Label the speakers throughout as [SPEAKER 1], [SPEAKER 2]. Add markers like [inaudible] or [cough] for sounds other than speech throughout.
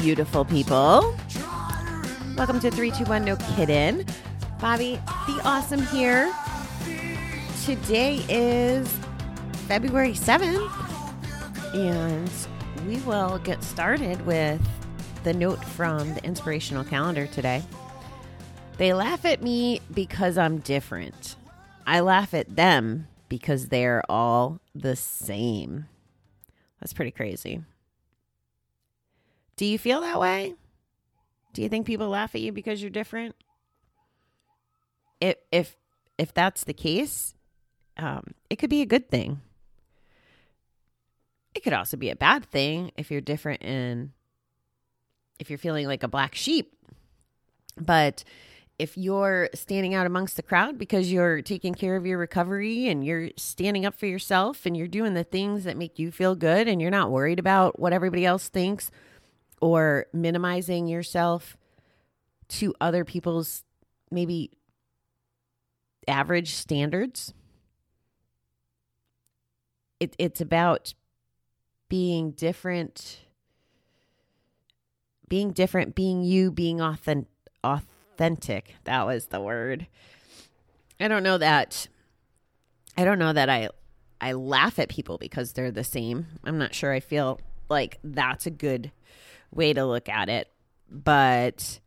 [SPEAKER 1] Beautiful people. Welcome to 321 No Kidding. Bobby, the awesome here. Today is February 7th, and we will get started with the note from the inspirational calendar today. They laugh at me because I'm different. I laugh at them because they're all the same. That's pretty crazy. Do you feel that way? Do you think people laugh at you because you're different? If if if that's the case, um, it could be a good thing. It could also be a bad thing if you're different in if you're feeling like a black sheep. But if you're standing out amongst the crowd because you're taking care of your recovery and you're standing up for yourself and you're doing the things that make you feel good and you're not worried about what everybody else thinks or minimizing yourself to other people's maybe average standards. It, it's about being different, being different, being you, being authentic. Authentic. That was the word. I don't know that. I don't know that I I laugh at people because they're the same. I'm not sure I feel like that's a good way to look at it, but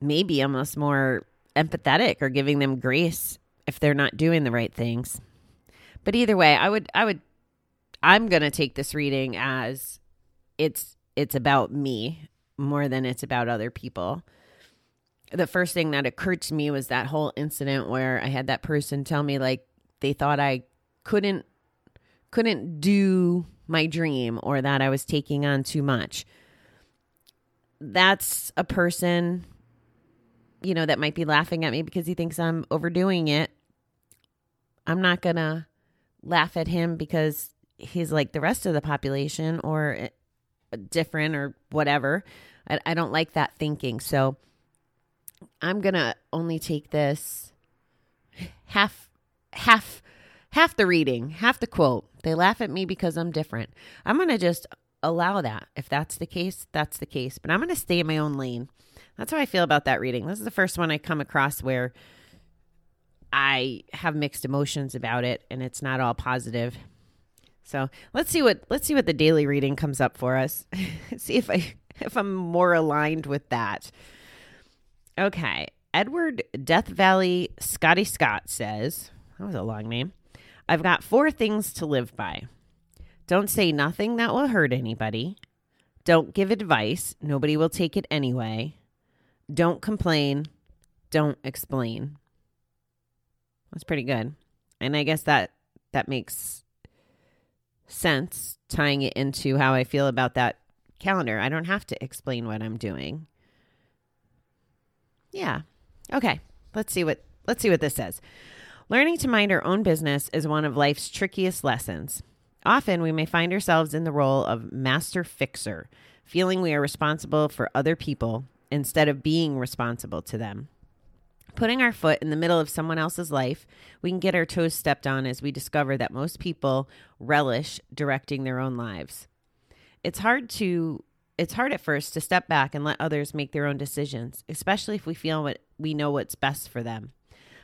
[SPEAKER 1] maybe almost more empathetic or giving them grace if they're not doing the right things. But either way, I would I would I'm going to take this reading as it's it's about me more than it's about other people. The first thing that occurred to me was that whole incident where I had that person tell me like they thought I couldn't couldn't do my dream or that I was taking on too much that's a person, you know, that might be laughing at me because he thinks I'm overdoing it. I'm not going to laugh at him because he's like the rest of the population or eh, different or whatever. I, I don't like that thinking. So I'm going to only take this half, half, half the reading, half the quote. They laugh at me because I'm different. I'm going to just allow that. If that's the case, that's the case. But I'm going to stay in my own lane. That's how I feel about that reading. This is the first one I come across where I have mixed emotions about it and it's not all positive. So let's see what let's see what the daily reading comes up for us. [laughs] see if I if I'm more aligned with that. Okay. Edward Death Valley Scotty Scott says, that was a long name. I've got four things to live by. Don't say nothing that will hurt anybody. Don't give advice. Nobody will take it anyway. Don't complain. Don't explain. That's pretty good. And I guess that that makes sense tying it into how I feel about that calendar. I don't have to explain what I'm doing. Yeah. Okay. Let's see what let's see what this says. Learning to mind our own business is one of life's trickiest lessons. Often we may find ourselves in the role of master fixer, feeling we are responsible for other people instead of being responsible to them. Putting our foot in the middle of someone else's life, we can get our toes stepped on as we discover that most people relish directing their own lives. It's hard to it's hard at first to step back and let others make their own decisions, especially if we feel what we know what's best for them.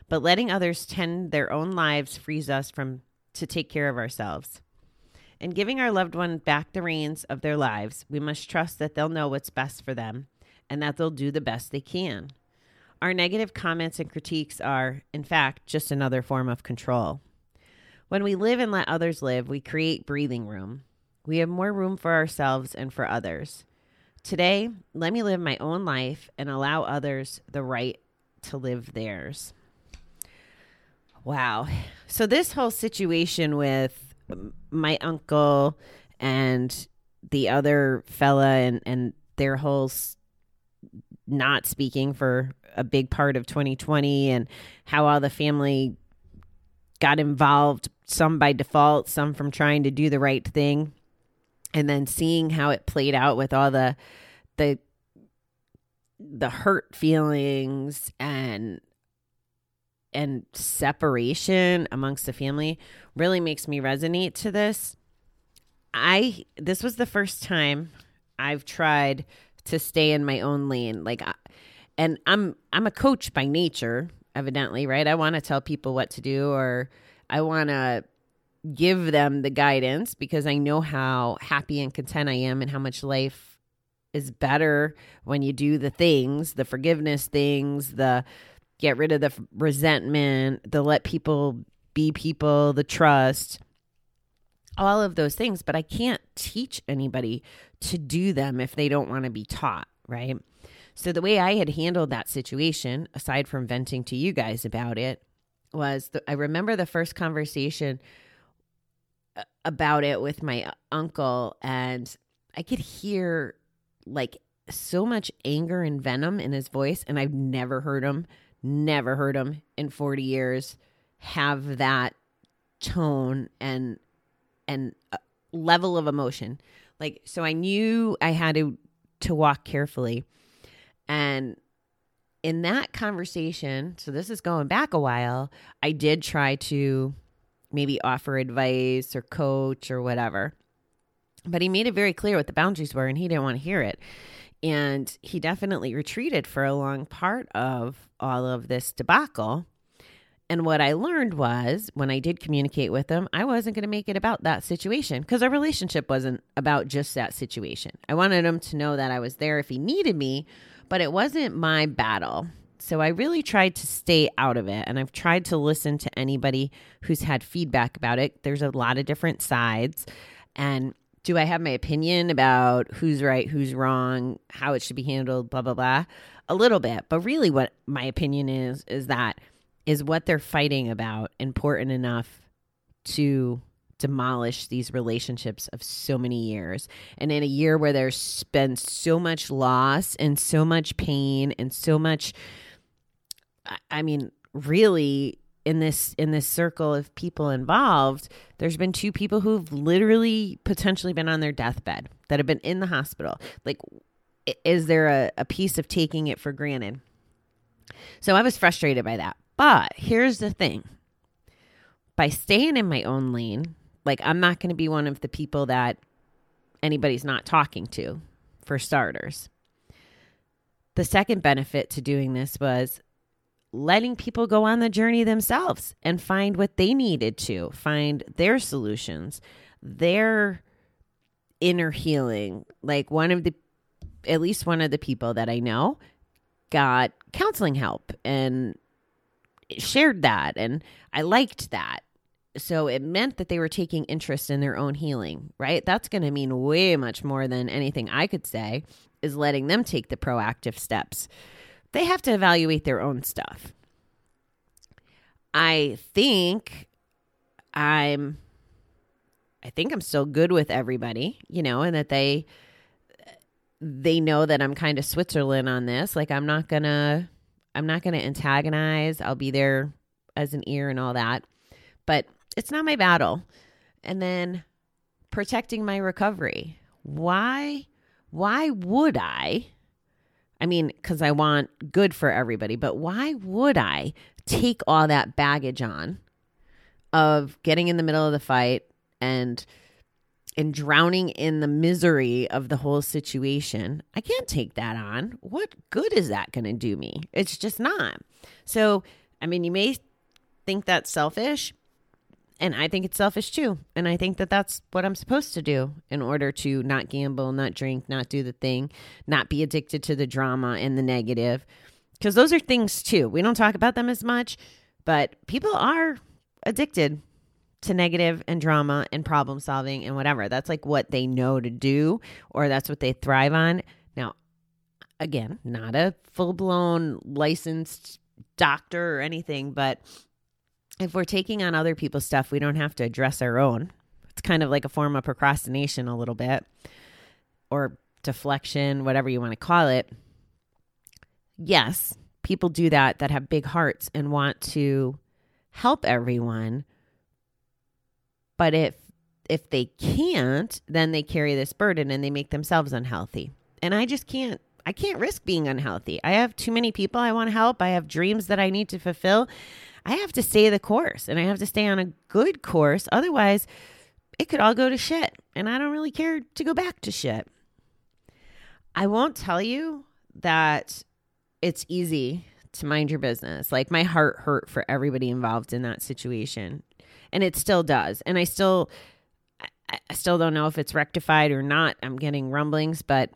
[SPEAKER 1] But letting others tend their own lives frees us from to take care of ourselves. In giving our loved one back the reins of their lives, we must trust that they'll know what's best for them and that they'll do the best they can. Our negative comments and critiques are, in fact, just another form of control. When we live and let others live, we create breathing room. We have more room for ourselves and for others. Today, let me live my own life and allow others the right to live theirs. Wow. So, this whole situation with my uncle and the other fella and and their whole not speaking for a big part of 2020 and how all the family got involved some by default some from trying to do the right thing. And then seeing how it played out with all the the the hurt feelings and and separation amongst the family really makes me resonate to this. I this was the first time I've tried to stay in my own lane. Like, and I'm I'm a coach by nature, evidently, right? I want to tell people what to do, or I want to give them the guidance because I know how happy and content I am, and how much life is better when you do the things, the forgiveness things, the get rid of the resentment, the let people be people, the trust all of those things, but I can't teach anybody to do them if they don't want to be taught, right? So the way I had handled that situation, aside from venting to you guys about it, was the, I remember the first conversation uh, about it with my uncle, and I could hear like so much anger and venom in his voice, and I've never heard him, never heard him in 40 years have that tone and and uh, level of emotion. Like so I knew I had to to walk carefully. And in that conversation, so this is going back a while, I did try to maybe offer advice or coach or whatever. But he made it very clear what the boundaries were and he didn't want to hear it. And he definitely retreated for a long part of all of this debacle. And what I learned was when I did communicate with him, I wasn't going to make it about that situation because our relationship wasn't about just that situation. I wanted him to know that I was there if he needed me, but it wasn't my battle. So I really tried to stay out of it. And I've tried to listen to anybody who's had feedback about it. There's a lot of different sides. And do I have my opinion about who's right, who's wrong, how it should be handled, blah, blah, blah? A little bit. But really, what my opinion is, is that is what they're fighting about important enough to demolish these relationships of so many years. And in a year where there's been so much loss and so much pain and so much I mean, really in this in this circle of people involved, there's been two people who've literally potentially been on their deathbed that have been in the hospital. Like is there a, a piece of taking it for granted? So I was frustrated by that. But here's the thing by staying in my own lane, like I'm not going to be one of the people that anybody's not talking to, for starters. The second benefit to doing this was letting people go on the journey themselves and find what they needed to, find their solutions, their inner healing. Like one of the, at least one of the people that I know got counseling help and shared that and I liked that. So it meant that they were taking interest in their own healing, right? That's going to mean way much more than anything I could say is letting them take the proactive steps. They have to evaluate their own stuff. I think I'm I think I'm still good with everybody, you know, and that they they know that I'm kind of Switzerland on this. Like I'm not going to I'm not going to antagonize. I'll be there as an ear and all that. But it's not my battle. And then protecting my recovery. Why why would I? I mean, cuz I want good for everybody, but why would I take all that baggage on of getting in the middle of the fight and and drowning in the misery of the whole situation. I can't take that on. What good is that going to do me? It's just not. So, I mean, you may think that's selfish, and I think it's selfish too. And I think that that's what I'm supposed to do in order to not gamble, not drink, not do the thing, not be addicted to the drama and the negative. Because those are things too. We don't talk about them as much, but people are addicted to negative and drama and problem solving and whatever. That's like what they know to do or that's what they thrive on. Now, again, not a full blown licensed doctor or anything, but if we're taking on other people's stuff, we don't have to address our own. It's kind of like a form of procrastination, a little bit, or deflection, whatever you want to call it. Yes, people do that that have big hearts and want to help everyone but if if they can't, then they carry this burden and they make themselves unhealthy. And I just can't I can't risk being unhealthy. I have too many people I want to help. I have dreams that I need to fulfill. I have to stay the course and I have to stay on a good course. Otherwise, it could all go to shit. And I don't really care to go back to shit. I won't tell you that it's easy to mind your business. Like my heart hurt for everybody involved in that situation. And it still does. And I still I still don't know if it's rectified or not. I'm getting rumblings, but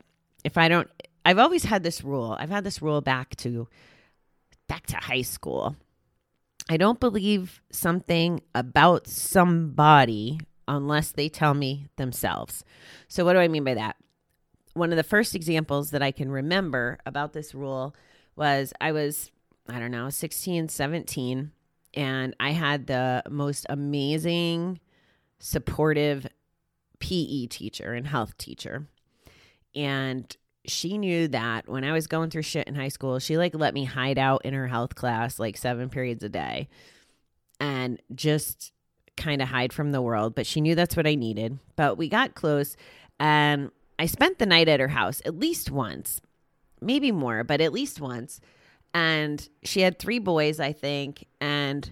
[SPEAKER 1] if I don't I've always had this rule. I've had this rule back to back to high school. I don't believe something about somebody unless they tell me themselves. So what do I mean by that? One of the first examples that I can remember about this rule was I was I don't know, 16, 17 and I had the most amazing supportive PE teacher and health teacher. And she knew that when I was going through shit in high school, she like let me hide out in her health class like seven periods a day and just kind of hide from the world. But she knew that's what I needed. But we got close and I spent the night at her house at least once, maybe more, but at least once. And she had three boys, I think. And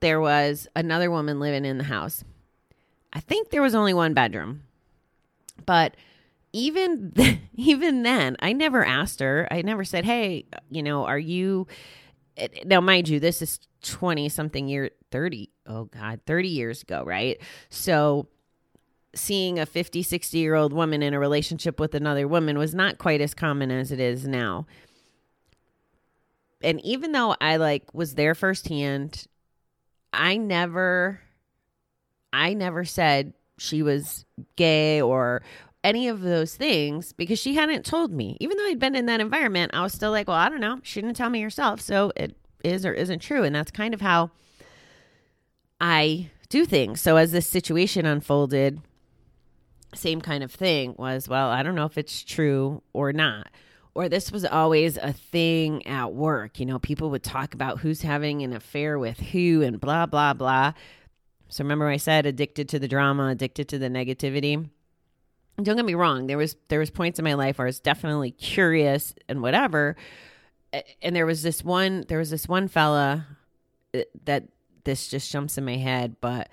[SPEAKER 1] there was another woman living in the house. I think there was only one bedroom. But even [laughs] even then, I never asked her. I never said, "Hey, you know, are you eh, now mind you, this is 20 something year 30. Oh god, 30 years ago, right? So seeing a 50, 60 year old woman in a relationship with another woman was not quite as common as it is now. And even though I like was there firsthand, I never I never said she was gay or any of those things because she hadn't told me. Even though I'd been in that environment, I was still like, well, I don't know. She didn't tell me herself. So it is or isn't true. And that's kind of how I do things. So as this situation unfolded, same kind of thing was, well, I don't know if it's true or not. Or this was always a thing at work. You know, people would talk about who's having an affair with who and blah, blah, blah. So remember I said addicted to the drama, addicted to the negativity. Don't get me wrong, there was there was points in my life where I was definitely curious and whatever. And there was this one there was this one fella uh, that this just jumps in my head, but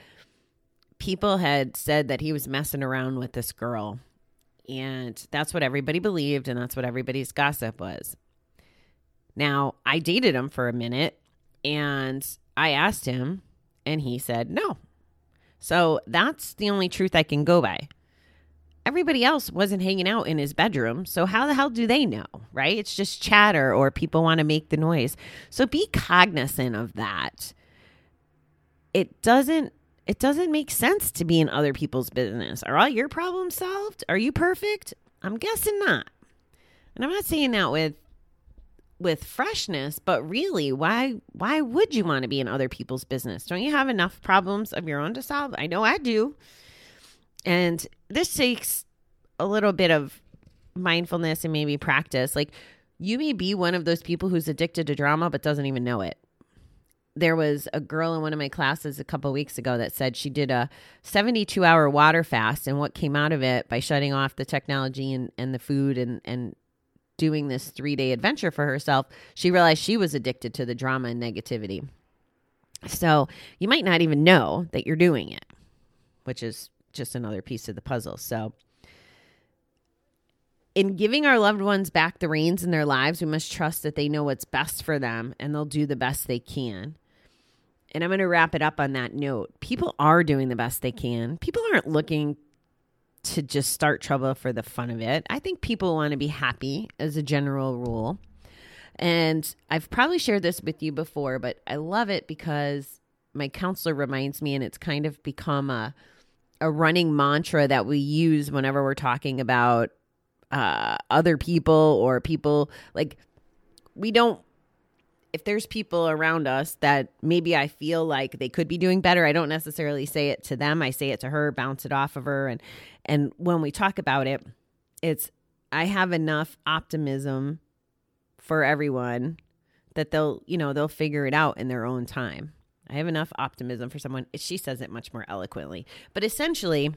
[SPEAKER 1] people had said that he was messing around with this girl. And that's what everybody believed and that's what everybody's gossip was. Now, I dated him for a minute and I asked him and he said no. So that's the only truth I can go by. Everybody else wasn't hanging out in his bedroom. So how the hell do they know, right? It's just chatter or people want to make the noise. So be cognizant of that. It doesn't it doesn't make sense to be in other people's business. Are all your problems solved? Are you perfect? I'm guessing not. And I'm not saying that with with freshness, but really, why why would you want to be in other people's business? Don't you have enough problems of your own to solve? I know I do. And this takes a little bit of mindfulness and maybe practice. Like you may be one of those people who's addicted to drama but doesn't even know it. There was a girl in one of my classes a couple weeks ago that said she did a 72 hour water fast and what came out of it by shutting off the technology and, and the food and, and doing this three day adventure for herself, she realized she was addicted to the drama and negativity. So you might not even know that you're doing it, which is just another piece of the puzzle. So, in giving our loved ones back the reins in their lives, we must trust that they know what's best for them and they'll do the best they can. And I'm going to wrap it up on that note. People are doing the best they can. People aren't looking to just start trouble for the fun of it. I think people want to be happy as a general rule. And I've probably shared this with you before, but I love it because my counselor reminds me, and it's kind of become a a running mantra that we use whenever we're talking about uh, other people or people like we don't if there's people around us that maybe I feel like they could be doing better, I don't necessarily say it to them. I say it to her, bounce it off of her and and when we talk about it, it's I have enough optimism for everyone that they'll, you know, they'll figure it out in their own time. I have enough optimism for someone. She says it much more eloquently. But essentially,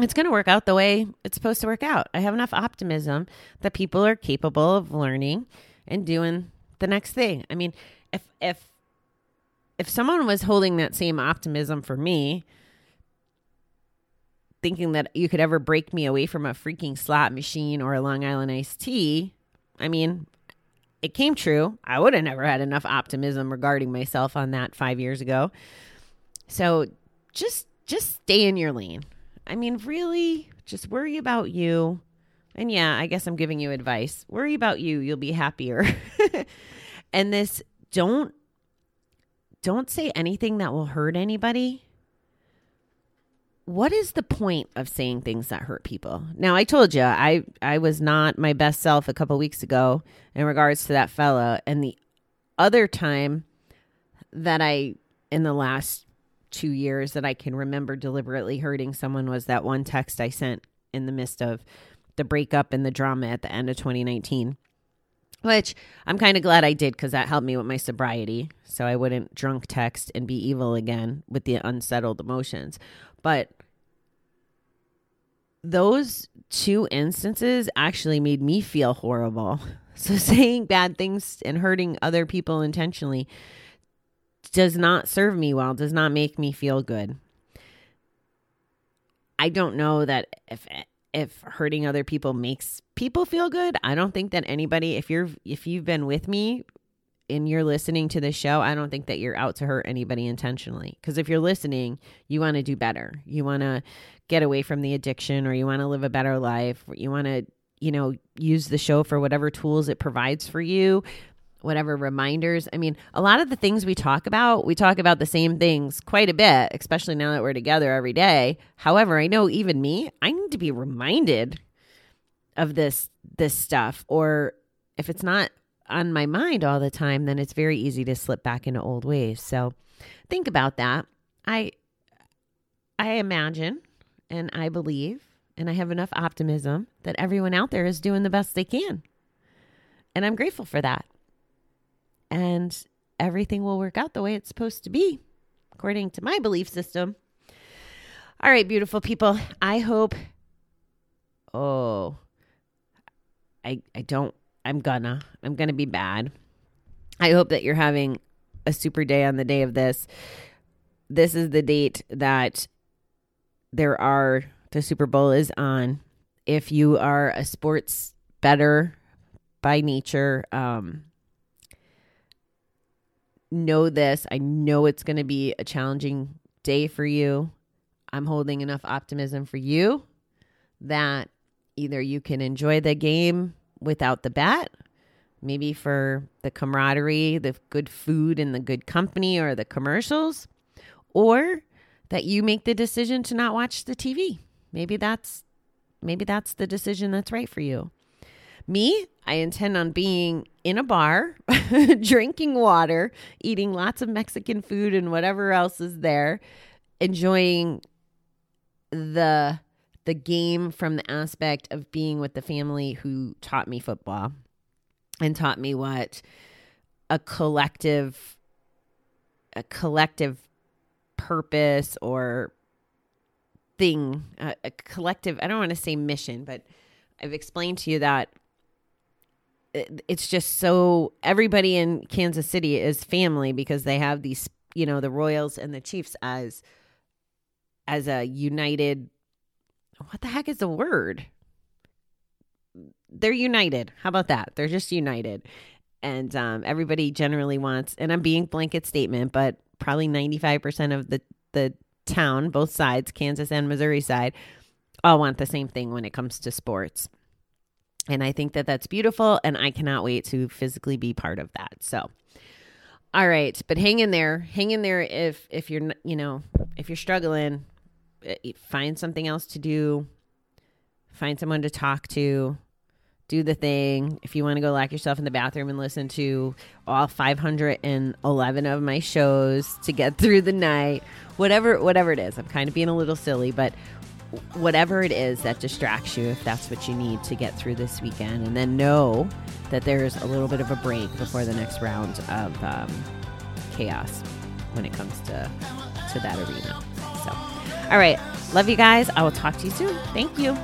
[SPEAKER 1] it's going to work out the way it's supposed to work out. I have enough optimism that people are capable of learning and doing the next thing. I mean, if if if someone was holding that same optimism for me, thinking that you could ever break me away from a freaking slot machine or a Long Island iced tea. I mean, it came true. I would have never had enough optimism regarding myself on that five years ago. So just just stay in your lane. I mean, really, just worry about you. And yeah, I guess I'm giving you advice. Worry about you, you'll be happier. [laughs] and this don't don't say anything that will hurt anybody. What is the point of saying things that hurt people? Now, I told you I I was not my best self a couple weeks ago in regards to that fella, and the other time that I in the last two years that I can remember deliberately hurting someone was that one text I sent in the midst of the breakup and the drama at the end of 2019 which I'm kind of glad I did because that helped me with my sobriety. So I wouldn't drunk text and be evil again with the unsettled emotions. But those two instances actually made me feel horrible. [laughs] So saying bad things and hurting other people intentionally does not serve me well, does not make me feel good. I don't know that if if hurting other people makes people feel good. I don't think that anybody if you're if you've been with me and you're listening to this show, I don't think that you're out to hurt anybody intentionally. Because if you're listening, you want to do better. You want to get away from the addiction or you want to live a better life. You want to, you know, use the show for whatever tools it provides for you whatever reminders. I mean, a lot of the things we talk about, we talk about the same things quite a bit, especially now that we're together every day. However, I know even me, I need to be reminded of this this stuff or if it's not on my mind all the time, then it's very easy to slip back into old ways. So, think about that. I I imagine and I believe and I have enough optimism that everyone out there is doing the best they can. And I'm grateful for that and everything will work out the way it's supposed to be, according to my belief system. All right, beautiful people. I hope. Oh, I I don't. I'm gonna. I'm gonna be bad. I hope that you're having a super day on the day of this. This is the date that there are the Super Bowl is on. If you are a sports bettor by nature, um, know this. I know it's going to be a challenging day for you. I'm holding enough optimism for you that either you can enjoy the game without the bat. maybe for the camaraderie, the good food, and the good company or the commercials, or that you make the decision to not watch the TV. Maybe that's maybe that's the decision that's right for you. Me, I intend on being in a bar, [laughs] drinking water, eating lots of Mexican food and whatever else is there, enjoying the the game from the aspect of being with the family who taught me football and taught me what a collective a collective purpose or thing a, a collective I don't want to say mission but I've explained to you that it's just so everybody in Kansas City is family because they have these, you know, the Royals and the Chiefs as as a united what the heck is the word? They're united. How about that? They're just united. And um, everybody generally wants, and I'm being blanket statement, but probably 95% of the, the town, both sides, Kansas and Missouri side, all want the same thing when it comes to sports. And I think that that's beautiful. And I cannot wait to physically be part of that. So, all right. But hang in there. Hang in there if, if you're, you know, if you're struggling, find something else to do, find someone to talk to, do the thing. If you want to go lock yourself in the bathroom and listen to all 511 of my shows to get [laughs] through the night, whatever whatever it is. I'm kind of being a little silly, but whatever it is that distracts you, if that's what you need to get through this weekend, and then know that there's a little bit of a break before the next round of um, chaos when it comes to to that arena. All right, love you guys. I will talk to you soon. Thank you.